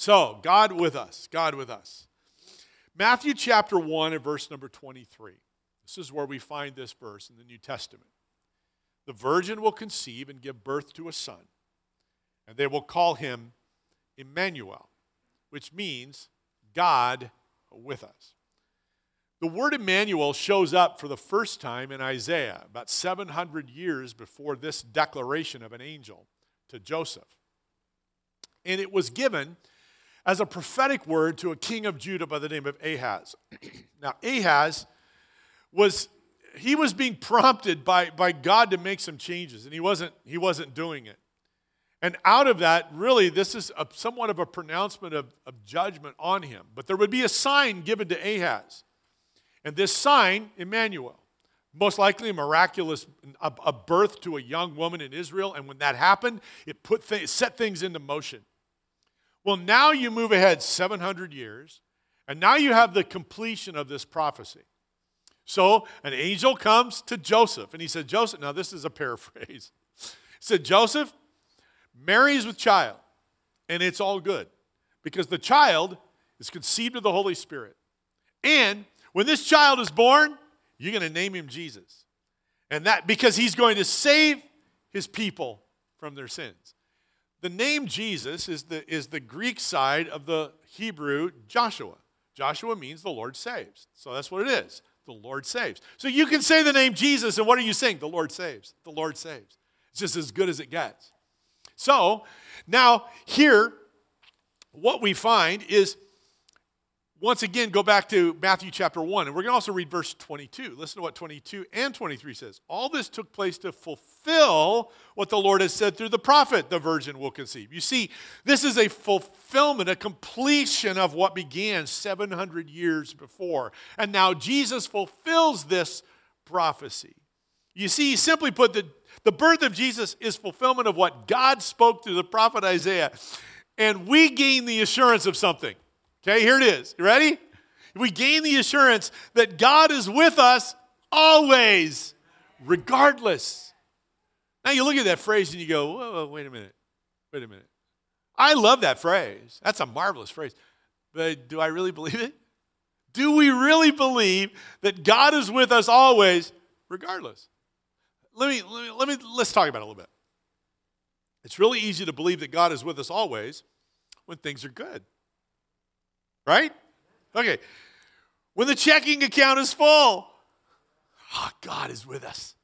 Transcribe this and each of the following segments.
So, God with us, God with us. Matthew chapter 1 and verse number 23. This is where we find this verse in the New Testament. The virgin will conceive and give birth to a son, and they will call him Emmanuel, which means God with us. The word Emmanuel shows up for the first time in Isaiah, about 700 years before this declaration of an angel to Joseph. And it was given as a prophetic word to a king of Judah by the name of Ahaz. now, Ahaz was he was being prompted by, by God to make some changes, and he wasn't, he wasn't doing it. And out of that, really, this is a, somewhat of a pronouncement of, of judgment on him. But there would be a sign given to Ahaz. And this sign, Emmanuel, most likely a miraculous a, a birth to a young woman in Israel. And when that happened, it put th- set things into motion. Well, now you move ahead 700 years, and now you have the completion of this prophecy. So an angel comes to Joseph, and he said, Joseph, now this is a paraphrase. He said, Joseph, Mary's with child, and it's all good because the child is conceived of the Holy Spirit. And when this child is born, you're going to name him Jesus. And that because he's going to save his people from their sins. The name Jesus is the, is the Greek side of the Hebrew Joshua. Joshua means the Lord saves. So that's what it is. The Lord saves. So you can say the name Jesus, and what are you saying? The Lord saves. The Lord saves. It's just as good as it gets. So now, here, what we find is once again, go back to Matthew chapter 1, and we're going to also read verse 22. Listen to what 22 and 23 says. All this took place to fulfill what the Lord has said through the prophet, the virgin will conceive. You see, this is a fulfillment, a completion of what began 700 years before. And now Jesus fulfills this prophecy. You see, simply put, the, the birth of Jesus is fulfillment of what God spoke through the prophet Isaiah. And we gain the assurance of something. Okay, here it is. You ready? We gain the assurance that God is with us always, regardless. Now you look at that phrase and you go, whoa, whoa, wait a minute. Wait a minute. I love that phrase. That's a marvelous phrase. But do I really believe it? Do we really believe that God is with us always, regardless? Let me, let me, let me let's talk about it a little bit. It's really easy to believe that God is with us always when things are good. Right? Okay. When the checking account is full, oh, God is with us.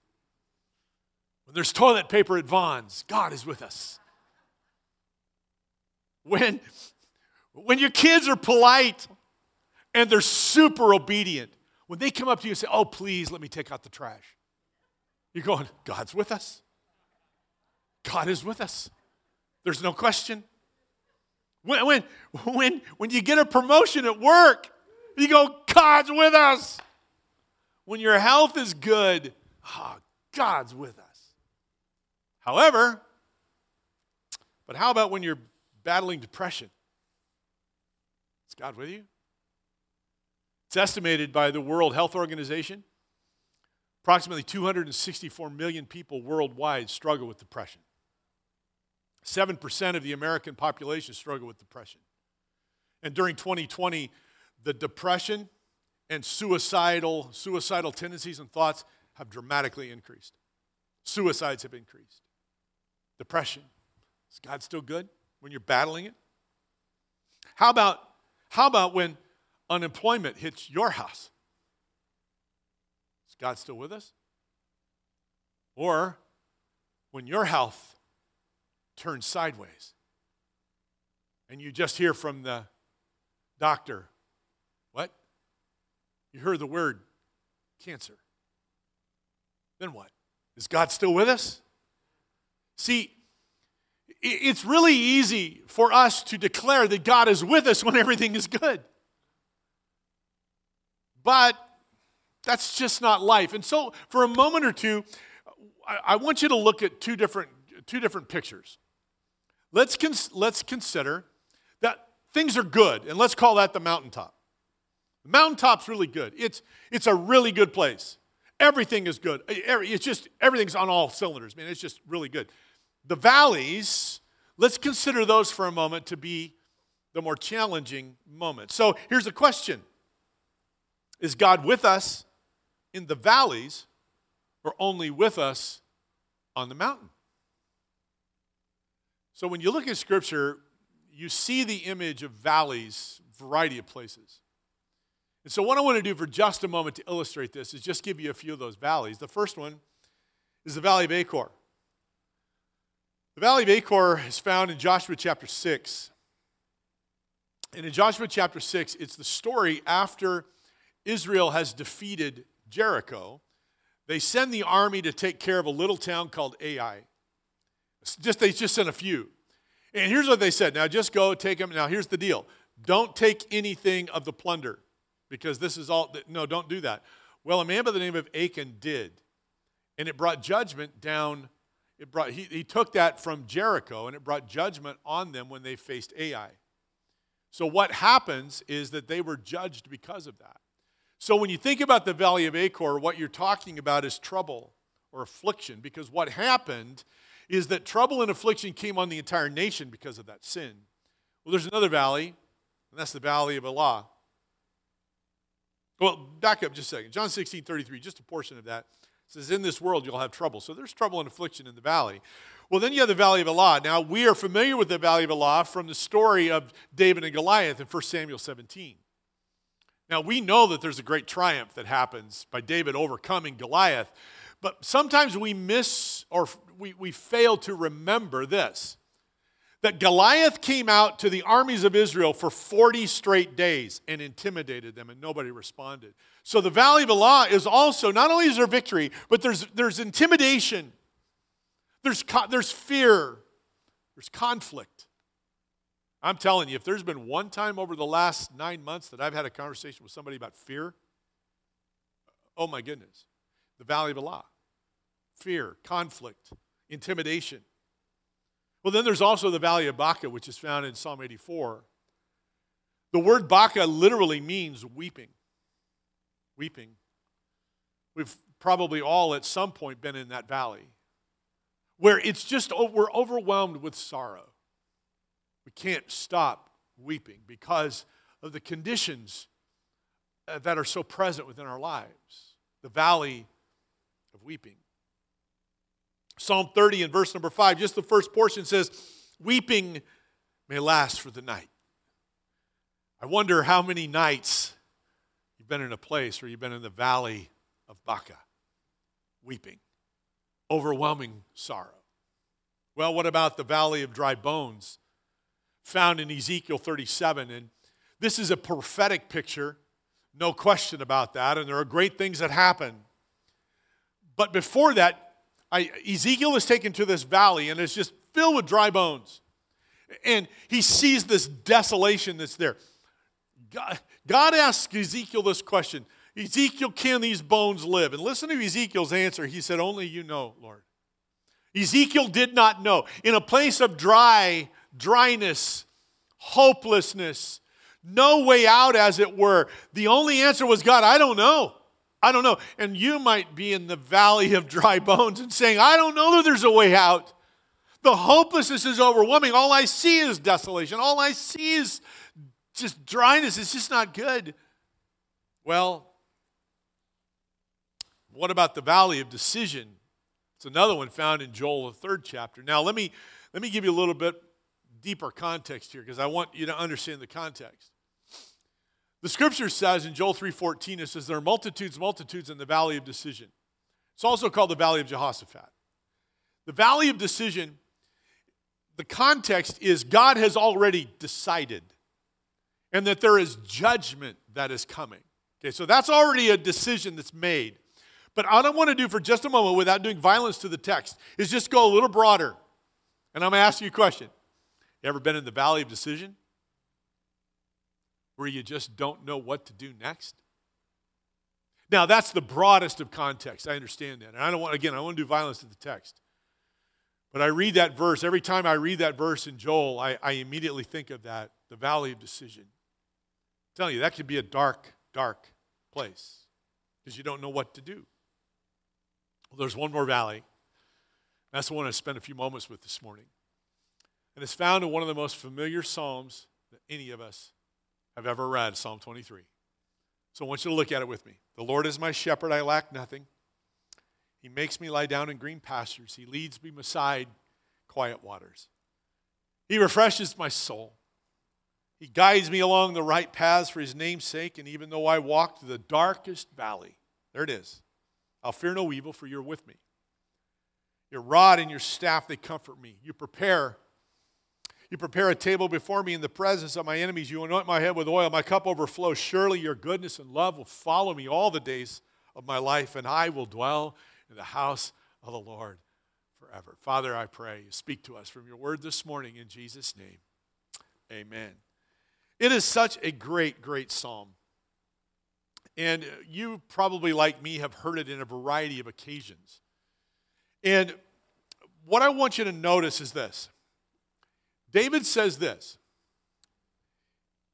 When there's toilet paper at Vons, God is with us. When, when your kids are polite and they're super obedient, when they come up to you and say, Oh, please let me take out the trash, you're going, God's with us. God is with us. There's no question. When, when, when, when you get a promotion at work, you go, God's with us. When your health is good, oh, God's with us. However, but how about when you're battling depression? Is God with you? It's estimated by the World Health Organization approximately 264 million people worldwide struggle with depression. 7% of the American population struggle with depression. And during 2020, the depression and suicidal, suicidal tendencies and thoughts have dramatically increased. Suicides have increased. Depression. Is God still good when you're battling it? How about, how about when unemployment hits your house? Is God still with us? Or when your health turn sideways. And you just hear from the doctor, what? You heard the word cancer. Then what? Is God still with us? See, it's really easy for us to declare that God is with us when everything is good. But that's just not life. And so, for a moment or two, I want you to look at two different, two different pictures. Let's, cons- let's consider that things are good, and let's call that the mountaintop. The mountaintop's really good. It's, it's a really good place. Everything is good. It's just, everything's on all cylinders, man. It's just really good. The valleys, let's consider those for a moment to be the more challenging moments. So here's a question Is God with us in the valleys or only with us on the mountain? So when you look at Scripture, you see the image of valleys, variety of places. And so, what I want to do for just a moment to illustrate this is just give you a few of those valleys. The first one is the Valley of Achor. The Valley of Achor is found in Joshua chapter 6. And in Joshua chapter 6, it's the story after Israel has defeated Jericho. They send the army to take care of a little town called Ai. Just, they just sent a few. And here's what they said now just go take them. Now, here's the deal don't take anything of the plunder because this is all, no, don't do that. Well, a man by the name of Achan did. And it brought judgment down. It brought, he, he took that from Jericho and it brought judgment on them when they faced Ai. So what happens is that they were judged because of that. So when you think about the Valley of Achor, what you're talking about is trouble or affliction because what happened is that trouble and affliction came on the entire nation because of that sin. Well, there's another valley, and that's the Valley of Elah. Well, back up just a second. John 16, 33, just a portion of that says, In this world you'll have trouble. So there's trouble and affliction in the valley. Well, then you have the Valley of Elah. Now, we are familiar with the Valley of Elah from the story of David and Goliath in 1 Samuel 17. Now, we know that there's a great triumph that happens by David overcoming Goliath, but sometimes we miss or we, we fail to remember this that Goliath came out to the armies of Israel for 40 straight days and intimidated them, and nobody responded. So the Valley of Elah is also, not only is there victory, but there's, there's intimidation, there's, there's fear, there's conflict. I'm telling you, if there's been one time over the last nine months that I've had a conversation with somebody about fear, oh my goodness, the Valley of Elah. Fear, conflict, intimidation. Well, then there's also the Valley of Baca, which is found in Psalm 84. The word Baca literally means weeping. Weeping. We've probably all at some point been in that valley where it's just, we're overwhelmed with sorrow. We can't stop weeping because of the conditions uh, that are so present within our lives. The valley weeping. Psalm 30 and verse number 5, just the first portion says, Weeping may last for the night. I wonder how many nights you've been in a place where you've been in the valley of Baca, weeping, overwhelming sorrow. Well, what about the valley of dry bones found in Ezekiel 37? And this is a prophetic picture, no question about that, and there are great things that happen. But before that, I, Ezekiel is taken to this valley and it's just filled with dry bones. And he sees this desolation that's there. God, God asks Ezekiel this question Ezekiel, can these bones live? And listen to Ezekiel's answer. He said, Only you know, Lord. Ezekiel did not know. In a place of dry, dryness, hopelessness, no way out, as it were, the only answer was God, I don't know. I don't know. And you might be in the valley of dry bones and saying, I don't know that there's a way out. The hopelessness is overwhelming. All I see is desolation. All I see is just dryness. It's just not good. Well, what about the valley of decision? It's another one found in Joel, the third chapter. Now, let me, let me give you a little bit deeper context here because I want you to understand the context. The scripture says in Joel 3:14 it says there are multitudes multitudes in the valley of decision. It's also called the valley of Jehoshaphat. The valley of decision the context is God has already decided and that there is judgment that is coming. Okay, so that's already a decision that's made. But what I want to do for just a moment without doing violence to the text is just go a little broader. And I'm going to ask you a question. You ever been in the valley of decision? Where you just don't know what to do next? Now, that's the broadest of context. I understand that. And I don't want, again, I want to do violence to the text. But I read that verse, every time I read that verse in Joel, I, I immediately think of that, the valley of decision. I'm telling you, that could be a dark, dark place because you don't know what to do. Well, there's one more valley. That's the one I spent a few moments with this morning. And it's found in one of the most familiar Psalms that any of us have ever read Psalm 23. So I want you to look at it with me. The Lord is my shepherd, I lack nothing. He makes me lie down in green pastures. He leads me beside quiet waters. He refreshes my soul. He guides me along the right paths for his name's sake. And even though I walk through the darkest valley, there it is, I'll fear no evil, for you're with me. Your rod and your staff, they comfort me. You prepare. You prepare a table before me in the presence of my enemies. You anoint my head with oil. My cup overflows. Surely your goodness and love will follow me all the days of my life, and I will dwell in the house of the Lord forever. Father, I pray you speak to us from your word this morning in Jesus' name. Amen. It is such a great, great psalm. And you probably, like me, have heard it in a variety of occasions. And what I want you to notice is this David says this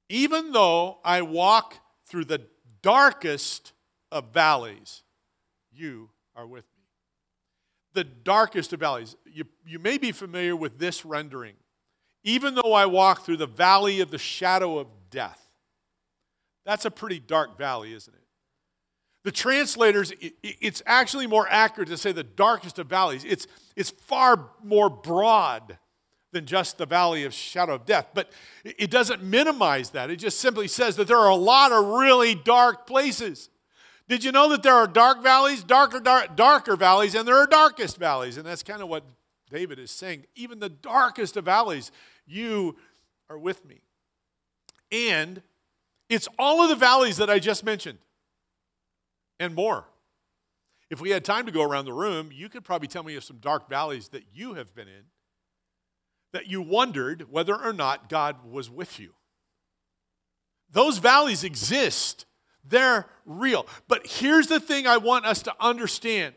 Even though I walk through the darkest of valleys, you are with me. The darkest of valleys. You, you may be familiar with this rendering. Even though I walk through the valley of the shadow of death. That's a pretty dark valley, isn't it? The translators, it's actually more accurate to say the darkest of valleys. It's, it's far more broad than just the valley of shadow of death. But it doesn't minimize that. It just simply says that there are a lot of really dark places. Did you know that there are dark valleys, darker, dark, darker valleys, and there are darkest valleys? And that's kind of what David is saying. Even the darkest of valleys, you are with me. And it's all of the valleys that I just mentioned and more. If we had time to go around the room, you could probably tell me of some dark valleys that you have been in that you wondered whether or not God was with you. Those valleys exist, they're real. But here's the thing I want us to understand.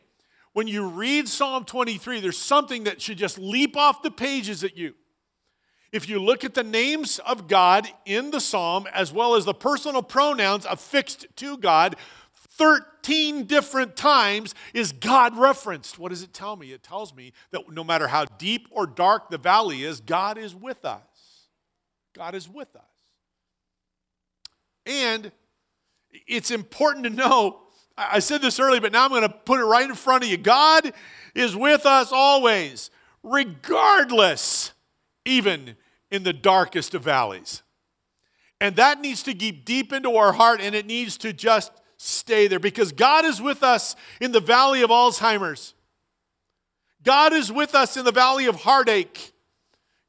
When you read Psalm 23, there's something that should just leap off the pages at you. If you look at the names of God in the psalm, as well as the personal pronouns affixed to God, 13 different times is God referenced. What does it tell me? It tells me that no matter how deep or dark the valley is, God is with us. God is with us. And it's important to know, I said this earlier, but now I'm going to put it right in front of you. God is with us always, regardless, even in the darkest of valleys. And that needs to get deep into our heart and it needs to just stay there because God is with us in the valley of Alzheimer's. God is with us in the valley of heartache.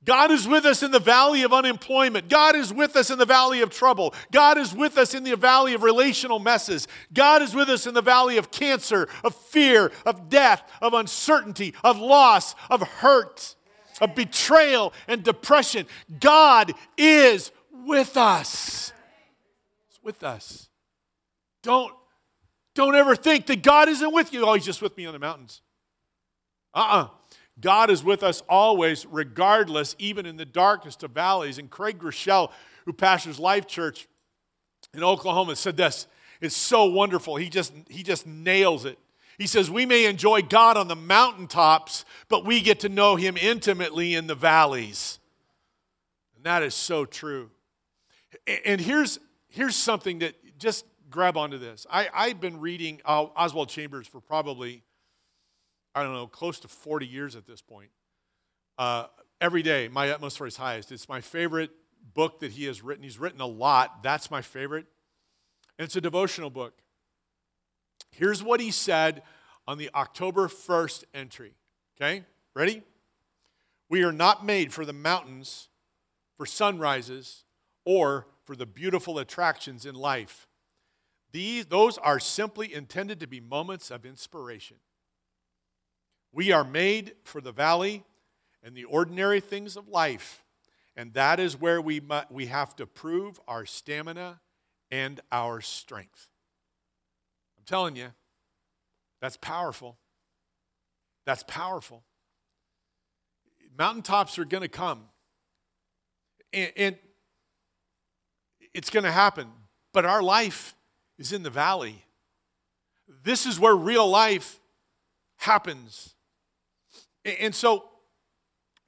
God is with us in the valley of unemployment. God is with us in the valley of trouble. God is with us in the valley of relational messes. God is with us in the valley of cancer, of fear, of death, of uncertainty, of loss, of hurt, of betrayal and depression. God is with us. He's with us. Don't, don't ever think that God isn't with you. Oh, he's just with me on the mountains. Uh uh-uh. uh God is with us always, regardless, even in the darkest of valleys. And Craig Groeschel, who pastors Life Church in Oklahoma, said this. It's so wonderful. He just, he just nails it. He says, We may enjoy God on the mountaintops, but we get to know Him intimately in the valleys. And that is so true. And here's, here's something that just grab onto this. I, I've been reading uh, Oswald Chambers for probably, I don't know, close to 40 years at this point. Uh, every day, my utmost for his highest. It's my favorite book that he has written. He's written a lot. That's my favorite. And it's a devotional book. Here's what he said on the October 1st entry. Okay, ready? We are not made for the mountains, for sunrises, or for the beautiful attractions in life. These, those are simply intended to be moments of inspiration. We are made for the valley and the ordinary things of life, and that is where we, we have to prove our stamina and our strength. I'm telling you, that's powerful. That's powerful. Mountaintops are going to come, and, and it's going to happen, but our life is in the valley. This is where real life happens. And so,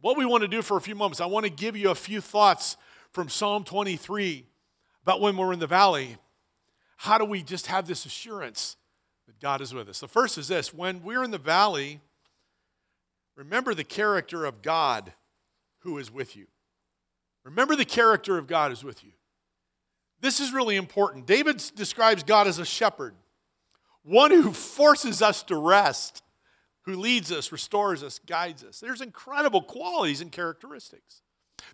what we want to do for a few moments, I want to give you a few thoughts from Psalm 23 about when we're in the valley, how do we just have this assurance that God is with us? The first is this when we're in the valley, remember the character of God who is with you. Remember the character of God is with you. This is really important. David describes God as a shepherd, one who forces us to rest, who leads us, restores us, guides us. There's incredible qualities and characteristics.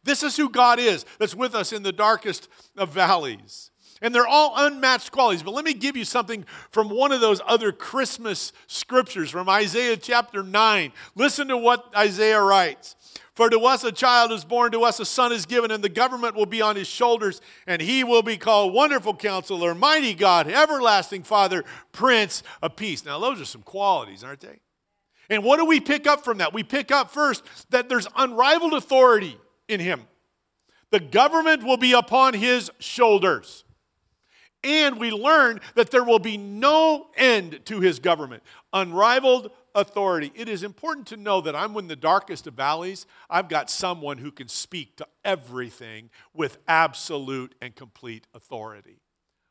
This is who God is that's with us in the darkest of valleys. And they're all unmatched qualities. But let me give you something from one of those other Christmas scriptures from Isaiah chapter 9. Listen to what Isaiah writes. For to us a child is born, to us a son is given, and the government will be on his shoulders, and he will be called Wonderful Counselor, Mighty God, Everlasting Father, Prince of Peace. Now, those are some qualities, aren't they? And what do we pick up from that? We pick up first that there's unrivaled authority in him. The government will be upon his shoulders. And we learn that there will be no end to his government. Unrivaled authority. It is important to know that I'm in the darkest of valleys. I've got someone who can speak to everything with absolute and complete authority.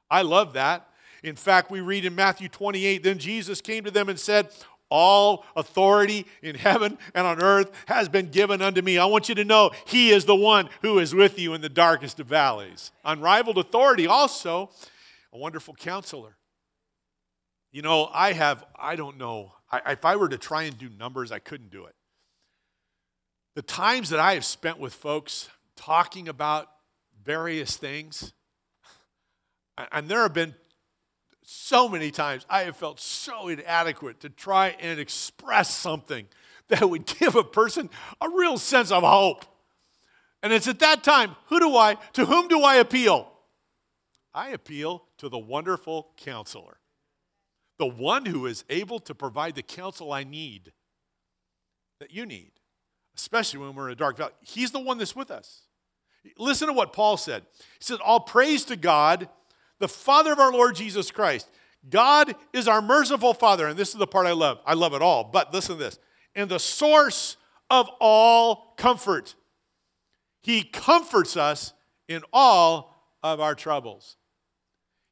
I love that. In fact, we read in Matthew 28 then Jesus came to them and said, all authority in heaven and on earth has been given unto me. I want you to know He is the one who is with you in the darkest of valleys. Unrivaled authority, also a wonderful counselor. You know, I have, I don't know, I, if I were to try and do numbers, I couldn't do it. The times that I have spent with folks talking about various things, and there have been so many times I have felt so inadequate to try and express something that would give a person a real sense of hope. And it's at that time, who do I, to whom do I appeal? I appeal to the wonderful counselor, the one who is able to provide the counsel I need, that you need, especially when we're in a dark valley. He's the one that's with us. Listen to what Paul said. He said, All praise to God the Father of our Lord Jesus Christ. God is our merciful Father, and this is the part I love. I love it all, but listen to this. And the source of all comfort. He comforts us in all of our troubles.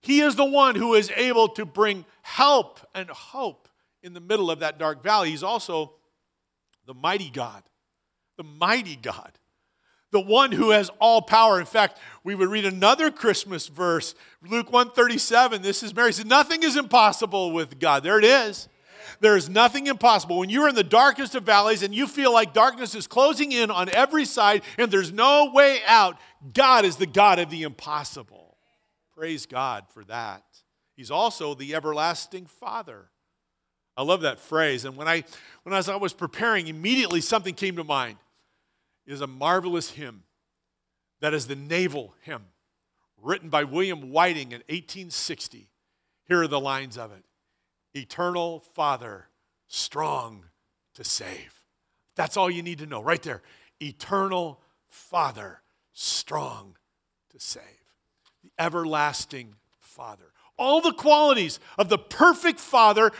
He is the one who is able to bring help and hope in the middle of that dark valley. He's also the mighty God, the mighty God the one who has all power. In fact, we would read another Christmas verse, Luke 137. This is Mary said, Nothing is impossible with God. There it is. There is nothing impossible. When you're in the darkest of valleys and you feel like darkness is closing in on every side and there's no way out, God is the God of the impossible. Praise God for that. He's also the everlasting Father. I love that phrase. And when I when I was preparing, immediately something came to mind It is a marvelous hymn that is the naval hymn written by William Whiting in 1860. Here are the lines of it Eternal Father, strong to save. That's all you need to know right there. Eternal Father, strong to save. The everlasting Father. All the qualities of the perfect Father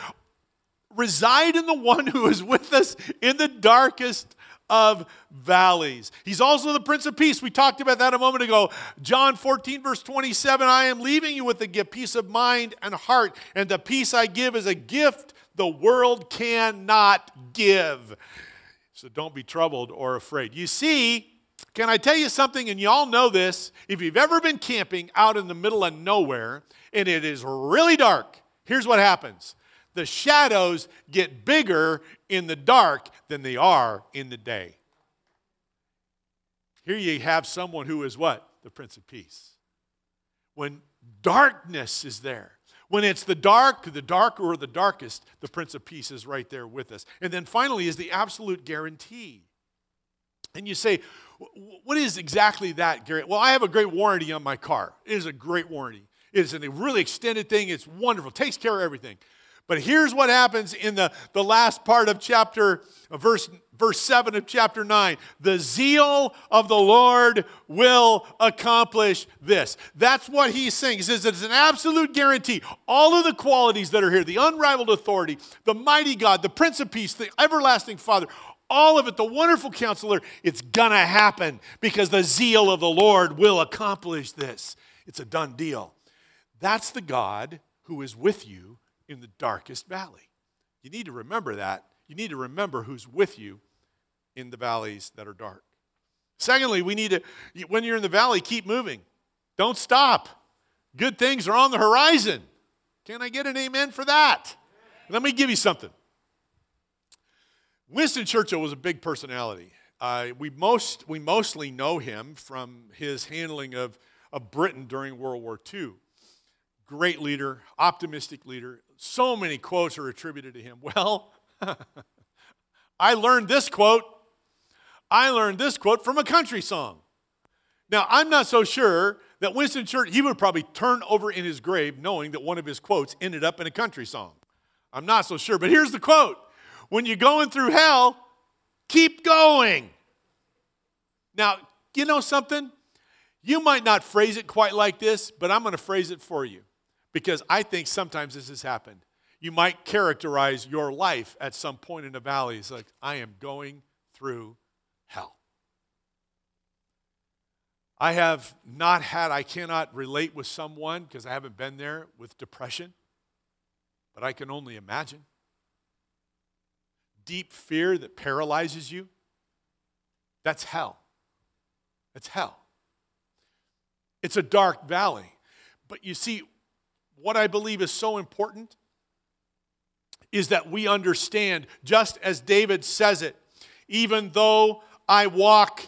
reside in the one who is with us in the darkest of valleys. He's also the Prince of Peace. We talked about that a moment ago. John 14, verse 27 I am leaving you with a gift, peace of mind and heart, and the peace I give is a gift the world cannot give. So don't be troubled or afraid. You see, can I tell you something? And you all know this. If you've ever been camping out in the middle of nowhere and it is really dark, here's what happens the shadows get bigger in the dark than they are in the day. Here you have someone who is what? The Prince of Peace. When darkness is there, when it's the dark, the dark or the darkest, the Prince of Peace is right there with us. And then finally is the absolute guarantee. And you say, what is exactly that, Gary? Well, I have a great warranty on my car. It is a great warranty. It is a really extended thing. It's wonderful. It takes care of everything. But here's what happens in the, the last part of chapter, uh, verse, verse 7 of chapter 9. The zeal of the Lord will accomplish this. That's what he's saying. He says it's an absolute guarantee. All of the qualities that are here, the unrivaled authority, the mighty God, the Prince of Peace, the everlasting Father, all of it, the wonderful counselor, it's gonna happen because the zeal of the Lord will accomplish this. It's a done deal. That's the God who is with you in the darkest valley. You need to remember that. You need to remember who's with you in the valleys that are dark. Secondly, we need to, when you're in the valley, keep moving. Don't stop. Good things are on the horizon. Can I get an amen for that? Let me give you something. Winston Churchill was a big personality. Uh, we, most, we mostly know him from his handling of, of Britain during World War II. Great leader, optimistic leader. So many quotes are attributed to him. Well, I learned this quote. I learned this quote from a country song. Now, I'm not so sure that Winston Churchill, he would probably turn over in his grave knowing that one of his quotes ended up in a country song. I'm not so sure, but here's the quote When you're going through hell, keep going. Now, you know something? You might not phrase it quite like this, but I'm going to phrase it for you because I think sometimes this has happened. You might characterize your life at some point in the valley as like, I am going through hell. I have not had, I cannot relate with someone because I haven't been there with depression, but I can only imagine. Deep fear that paralyzes you. That's hell. That's hell. It's a dark valley. But you see, what I believe is so important is that we understand, just as David says it, even though I walk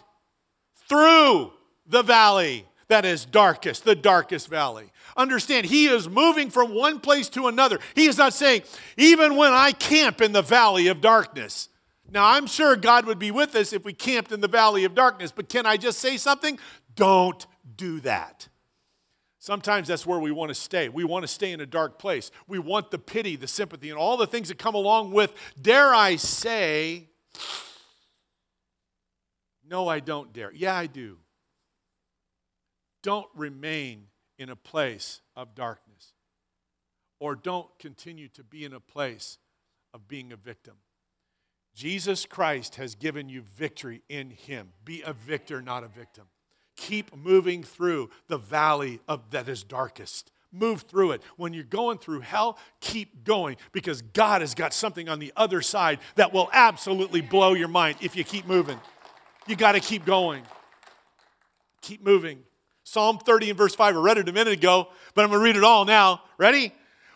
through the valley that is darkest, the darkest valley. Understand, he is moving from one place to another. He is not saying, even when I camp in the valley of darkness. Now, I'm sure God would be with us if we camped in the valley of darkness, but can I just say something? Don't do that. Sometimes that's where we want to stay. We want to stay in a dark place. We want the pity, the sympathy, and all the things that come along with, dare I say, no, I don't dare. Yeah, I do. Don't remain in a place of darkness, or don't continue to be in a place of being a victim. Jesus Christ has given you victory in Him. Be a victor, not a victim. Keep moving through the valley of that is darkest. Move through it. When you're going through hell, keep going because God has got something on the other side that will absolutely blow your mind if you keep moving. You got to keep going. Keep moving. Psalm 30 and verse 5, I read it a minute ago, but I'm going to read it all now. Ready?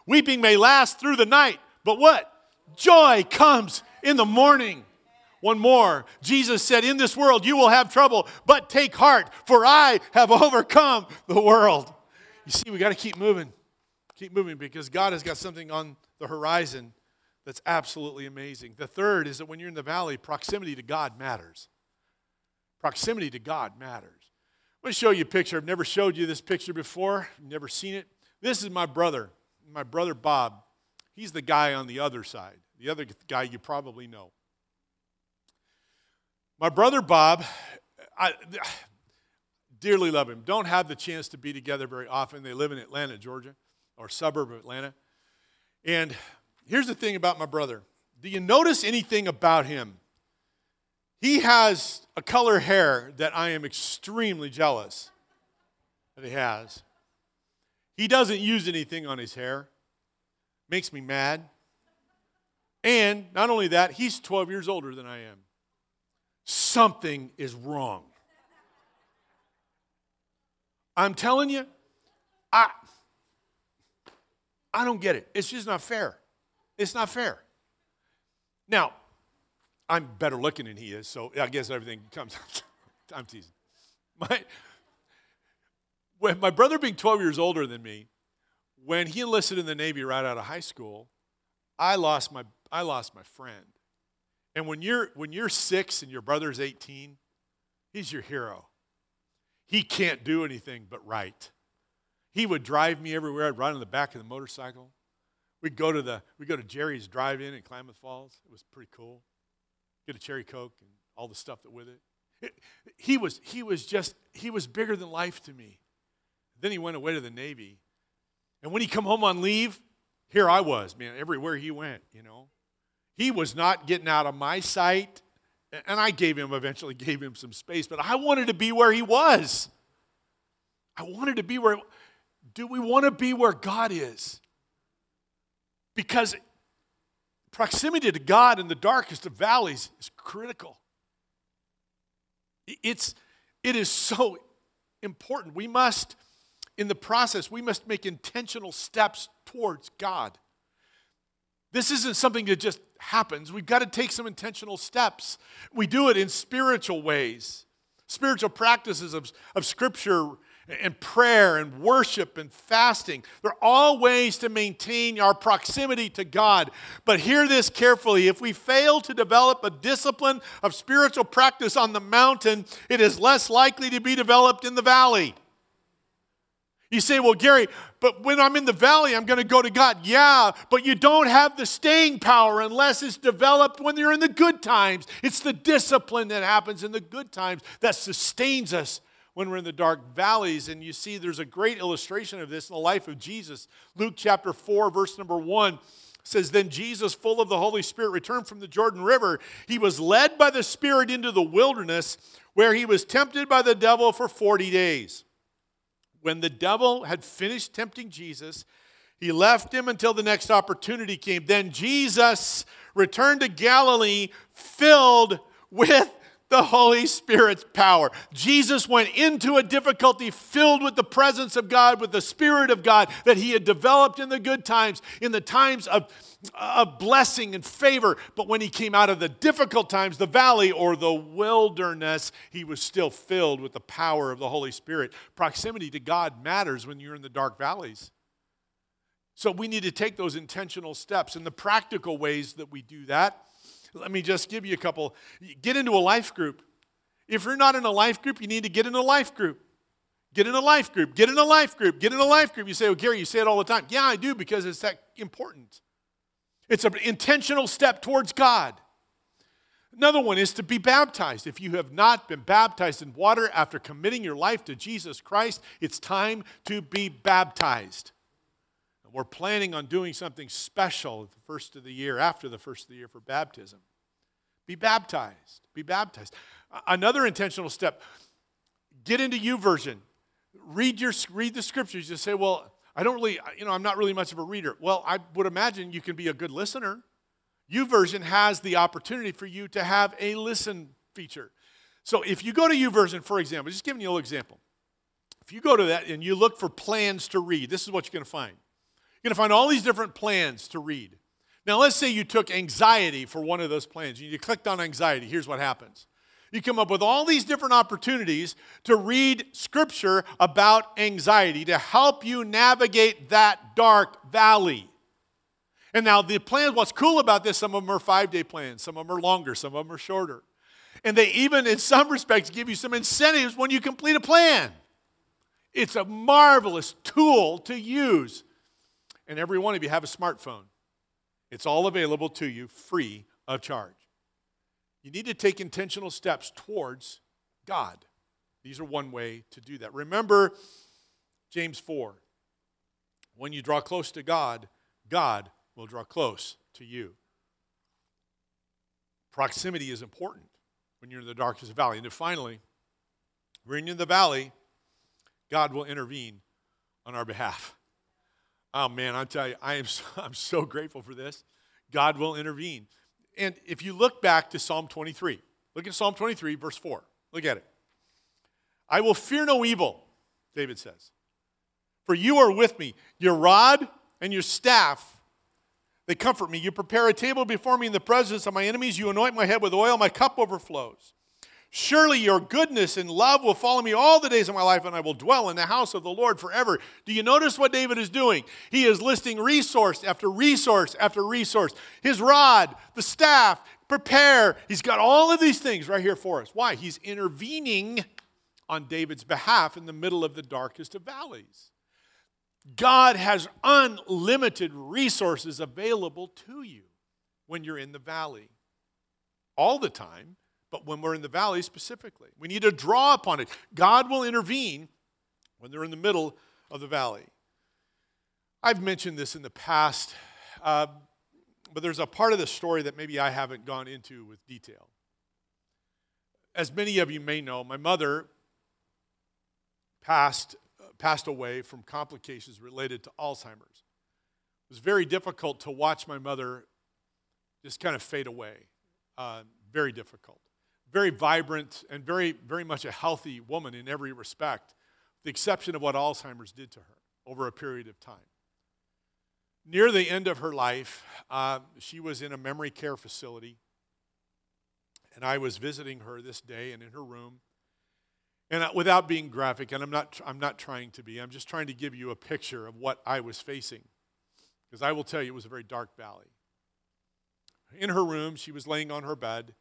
Weeping may last through the night, but what? Joy comes in the morning. One more. Jesus said, In this world you will have trouble, but take heart, for I have overcome the world. You see, we got to keep moving. Keep moving because God has got something on the horizon that's absolutely amazing. The third is that when you're in the valley, proximity to God matters. Proximity to God matters. I'm going to show you a picture. I've never showed you this picture before. You've never seen it. This is my brother, my brother Bob. He's the guy on the other side, the other guy you probably know. My brother Bob, I dearly love him. Don't have the chance to be together very often. They live in Atlanta, Georgia, or suburb of Atlanta. And here's the thing about my brother. Do you notice anything about him? He has a color hair that I am extremely jealous that he has. He doesn't use anything on his hair. Makes me mad. And not only that, he's 12 years older than I am. Something is wrong. I'm telling you, I I don't get it. It's just not fair. It's not fair. Now, I'm better looking than he is, so I guess everything comes. I'm teasing. My, when my brother being 12 years older than me, when he enlisted in the Navy right out of high school, I lost my, I lost my friend. And when you're, when you're six and your brother's 18, he's your hero. He can't do anything but right. He would drive me everywhere. I'd ride on the back of the motorcycle. We'd go to the we go to Jerry's drive-in in Klamath Falls. It was pretty cool get a cherry coke and all the stuff that with it. He was he was just he was bigger than life to me. Then he went away to the Navy. And when he come home on leave, here I was, man, everywhere he went, you know. He was not getting out of my sight And I gave him, eventually gave him some space, but I wanted to be where he was. I wanted to be where, do we want to be where God is? Because proximity to God in the darkest of valleys is critical. It's, it is so important. We must, in the process, we must make intentional steps towards God. This isn't something that just happens. We've got to take some intentional steps. We do it in spiritual ways, spiritual practices of, of Scripture and prayer and worship and fasting. They're all ways to maintain our proximity to God. But hear this carefully if we fail to develop a discipline of spiritual practice on the mountain, it is less likely to be developed in the valley. You say, well, Gary, but when I'm in the valley, I'm going to go to God. Yeah, but you don't have the staying power unless it's developed when you're in the good times. It's the discipline that happens in the good times that sustains us when we're in the dark valleys. And you see, there's a great illustration of this in the life of Jesus. Luke chapter 4, verse number 1 says, Then Jesus, full of the Holy Spirit, returned from the Jordan River. He was led by the Spirit into the wilderness, where he was tempted by the devil for 40 days. When the devil had finished tempting Jesus, he left him until the next opportunity came. Then Jesus returned to Galilee filled with the Holy Spirit's power. Jesus went into a difficulty filled with the presence of God, with the Spirit of God that he had developed in the good times, in the times of, of blessing and favor. But when he came out of the difficult times, the valley or the wilderness, he was still filled with the power of the Holy Spirit. Proximity to God matters when you're in the dark valleys. So we need to take those intentional steps and the practical ways that we do that let me just give you a couple. Get into a life group. If you're not in a life group, you need to get in a life group. Get in a life group. Get in a life group. Get in a life group. You say, oh, Gary, you say it all the time. Yeah, I do because it's that important. It's an intentional step towards God. Another one is to be baptized. If you have not been baptized in water after committing your life to Jesus Christ, it's time to be baptized. We're planning on doing something special the first of the year, after the first of the year for baptism. Be baptized. Be baptized. Another intentional step get into YouVersion. Read, your, read the scriptures. You say, well, I don't really, you know, I'm not really much of a reader. Well, I would imagine you can be a good listener. YouVersion has the opportunity for you to have a listen feature. So if you go to YouVersion, for example, just giving you a little example. If you go to that and you look for plans to read, this is what you're going to find. Going to find all these different plans to read. Now, let's say you took anxiety for one of those plans. You clicked on anxiety. Here's what happens you come up with all these different opportunities to read scripture about anxiety to help you navigate that dark valley. And now, the plans, what's cool about this, some of them are five day plans, some of them are longer, some of them are shorter. And they even, in some respects, give you some incentives when you complete a plan. It's a marvelous tool to use and every one of you have a smartphone. It's all available to you free of charge. You need to take intentional steps towards God. These are one way to do that. Remember James 4. When you draw close to God, God will draw close to you. Proximity is important when you're in the darkest valley. And then finally, when you're in the valley, God will intervene on our behalf. Oh man, I tell you, I am so, I'm so grateful for this. God will intervene. And if you look back to Psalm 23, look at Psalm 23, verse 4. Look at it. I will fear no evil, David says. For you are with me. Your rod and your staff, they comfort me. You prepare a table before me in the presence of my enemies. You anoint my head with oil. My cup overflows. Surely your goodness and love will follow me all the days of my life, and I will dwell in the house of the Lord forever. Do you notice what David is doing? He is listing resource after resource after resource. His rod, the staff, prepare. He's got all of these things right here for us. Why? He's intervening on David's behalf in the middle of the darkest of valleys. God has unlimited resources available to you when you're in the valley all the time but when we're in the valley specifically. We need to draw upon it. God will intervene when they're in the middle of the valley. I've mentioned this in the past, uh, but there's a part of the story that maybe I haven't gone into with detail. as many of you may know, my mother passed, uh, passed away from complications related to Alzheimer's. It was very difficult to watch my mother just kind of fade away. Uh, very difficult. Very vibrant and very, very much a healthy woman in every respect, with the exception of what Alzheimer's did to her over a period of time. Near the end of her life, uh, she was in a memory care facility and I was visiting her this day and in her room. And without being graphic, and I'm not, I'm not trying to be, I'm just trying to give you a picture of what I was facing. Because I will tell you, it was a very dark valley. In her room, she was laying on her bed,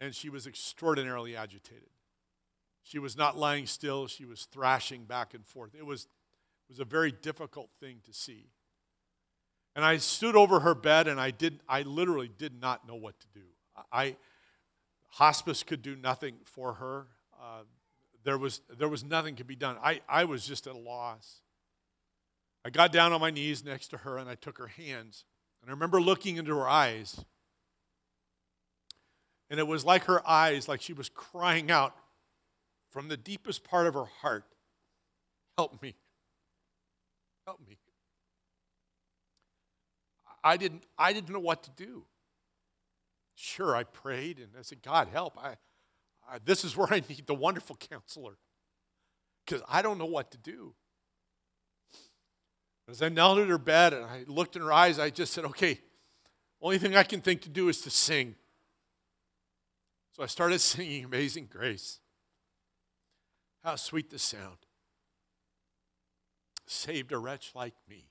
and she was extraordinarily agitated. She was not lying still, she was thrashing back and forth. It was, it was a very difficult thing to see. And I stood over her bed, and I, did, I literally did not know what to do. I, Hospice could do nothing for her. Uh, there, was, there was nothing could be done. I, I was just at a loss. I got down on my knees next to her and I took her hands. And I remember looking into her eyes. And it was like her eyes, like she was crying out from the deepest part of her heart Help me. Help me. I didn't, I didn't know what to do. Sure, I prayed and I said, God, help. I, I this is where I need the wonderful counselor because I don't know what to do. As I knelt at her bed and I looked in her eyes, I just said, okay, only thing I can think to do is to sing. So I started singing Amazing Grace. How sweet the sound. Saved a wretch like me.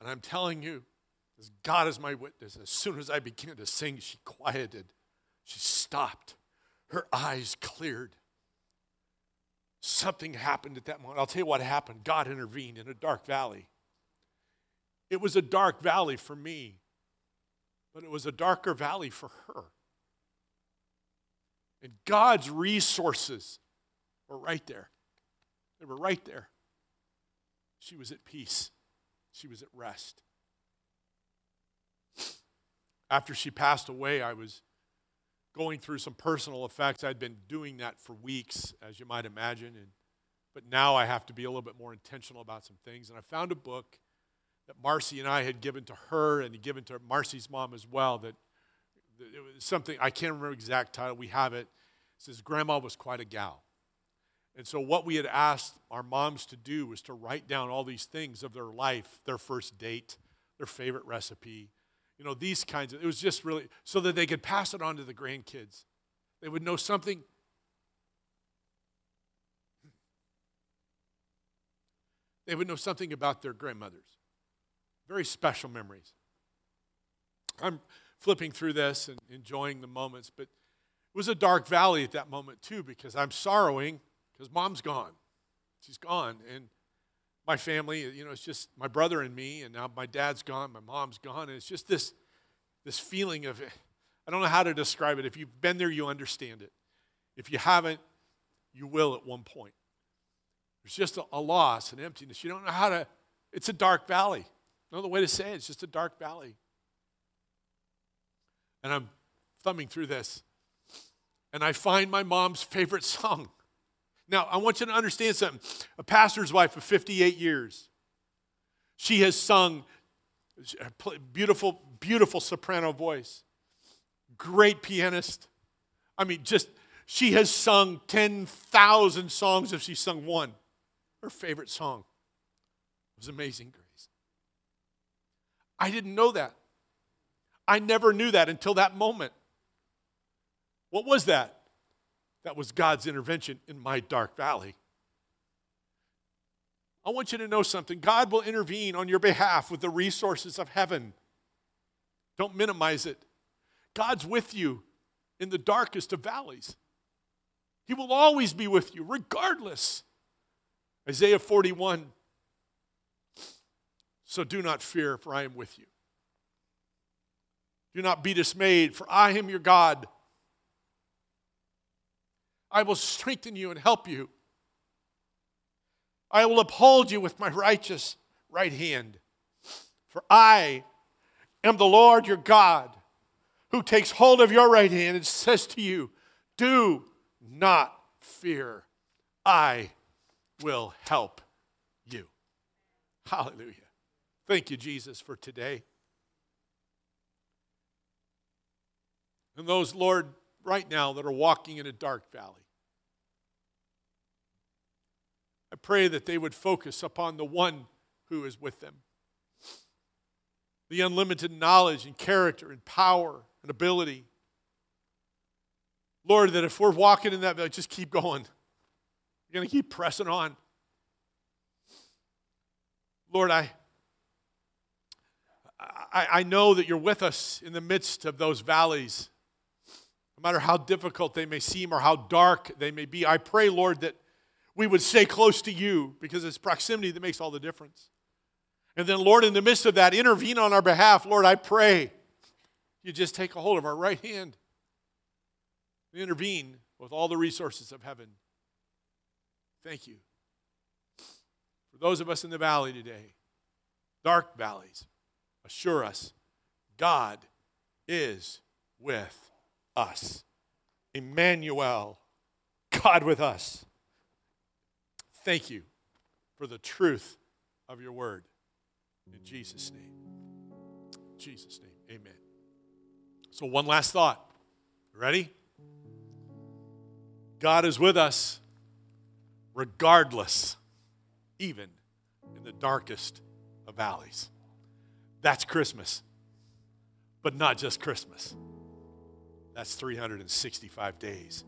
And I'm telling you, as God is my witness, as soon as I began to sing, she quieted. She stopped. Her eyes cleared. Something happened at that moment. I'll tell you what happened. God intervened in a dark valley. It was a dark valley for me, but it was a darker valley for her. And God's resources were right there. They were right there. She was at peace, she was at rest after she passed away, I was going through some personal effects. I'd been doing that for weeks, as you might imagine, and but now I have to be a little bit more intentional about some things. And I found a book that Marcy and I had given to her and given to Marcy's mom as well. That it was something I can't remember exact title. We have it. It says Grandma was quite a gal. And so, what we had asked our moms to do was to write down all these things of their life their first date, their favorite recipe, you know, these kinds of, it was just really so that they could pass it on to the grandkids. They would know something. They would know something about their grandmothers. Very special memories. I'm flipping through this and enjoying the moments, but it was a dark valley at that moment too because I'm sorrowing because mom's gone. She's gone. And my family, you know, it's just my brother and me, and now my dad's gone, my mom's gone, and it's just this, this feeling of, I don't know how to describe it. If you've been there, you understand it. If you haven't, you will at one point. There's just a, a loss, an emptiness. You don't know how to, it's a dark valley. No other way to say it, it's just a dark valley. And I'm thumbing through this, and I find my mom's favorite song. Now, I want you to understand something. A pastor's wife of 58 years, she has sung beautiful, beautiful soprano voice, great pianist. I mean, just, she has sung 10,000 songs if she sung one. Her favorite song was Amazing Grace. I didn't know that. I never knew that until that moment. What was that? That was God's intervention in my dark valley. I want you to know something. God will intervene on your behalf with the resources of heaven. Don't minimize it. God's with you in the darkest of valleys. He will always be with you, regardless. Isaiah 41. So do not fear, for I am with you. Do not be dismayed, for I am your God. I will strengthen you and help you. I will uphold you with my righteous right hand. For I am the Lord your God, who takes hold of your right hand and says to you, Do not fear. I will help you. Hallelujah. Thank you, Jesus, for today. And those, Lord, right now that are walking in a dark valley, I pray that they would focus upon the one who is with them. The unlimited knowledge and character and power and ability. Lord, that if we're walking in that valley, just keep going. You're going to keep pressing on. Lord, I, I, I know that you're with us in the midst of those valleys, no matter how difficult they may seem or how dark they may be. I pray, Lord, that we would stay close to you because it's proximity that makes all the difference. And then, Lord, in the midst of that, intervene on our behalf. Lord, I pray you just take a hold of our right hand and intervene with all the resources of heaven. Thank you. For those of us in the valley today, dark valleys, assure us God is with us. Emmanuel, God with us. Thank you for the truth of your word. In Jesus' name. In Jesus' name. Amen. So, one last thought. Ready? God is with us regardless, even in the darkest of valleys. That's Christmas. But not just Christmas. That's 365 days